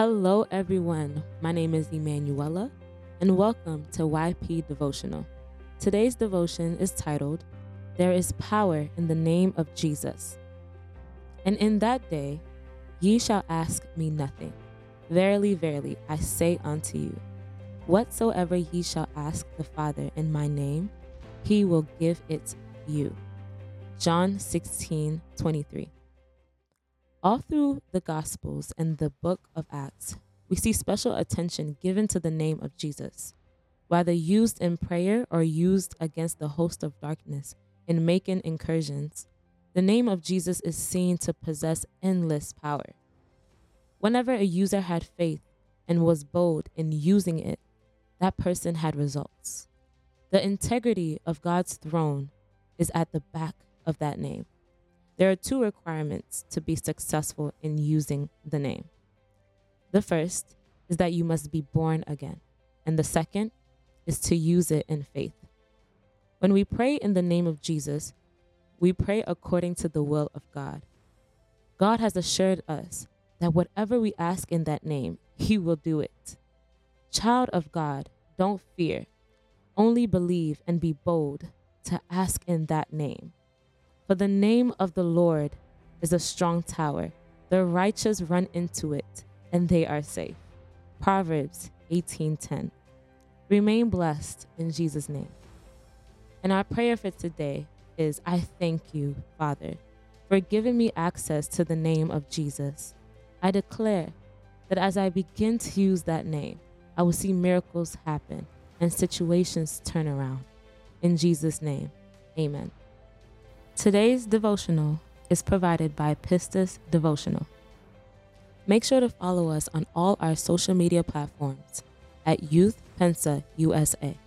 Hello, everyone. My name is Emanuela, and welcome to YP Devotional. Today's devotion is titled, There is Power in the Name of Jesus. And in that day, ye shall ask me nothing. Verily, verily, I say unto you, whatsoever ye shall ask the Father in my name, he will give it you. John 16 23. All through the Gospels and the book of Acts, we see special attention given to the name of Jesus. Whether used in prayer or used against the host of darkness in making incursions, the name of Jesus is seen to possess endless power. Whenever a user had faith and was bold in using it, that person had results. The integrity of God's throne is at the back of that name. There are two requirements to be successful in using the name. The first is that you must be born again, and the second is to use it in faith. When we pray in the name of Jesus, we pray according to the will of God. God has assured us that whatever we ask in that name, He will do it. Child of God, don't fear. Only believe and be bold to ask in that name. For the name of the Lord is a strong tower. The righteous run into it, and they are safe. Proverbs 18:10. Remain blessed in Jesus' name. And our prayer for today is I thank you, Father, for giving me access to the name of Jesus. I declare that as I begin to use that name, I will see miracles happen and situations turn around. In Jesus' name, amen. Today's devotional is provided by Pistis Devotional. Make sure to follow us on all our social media platforms at Youth Pensa USA.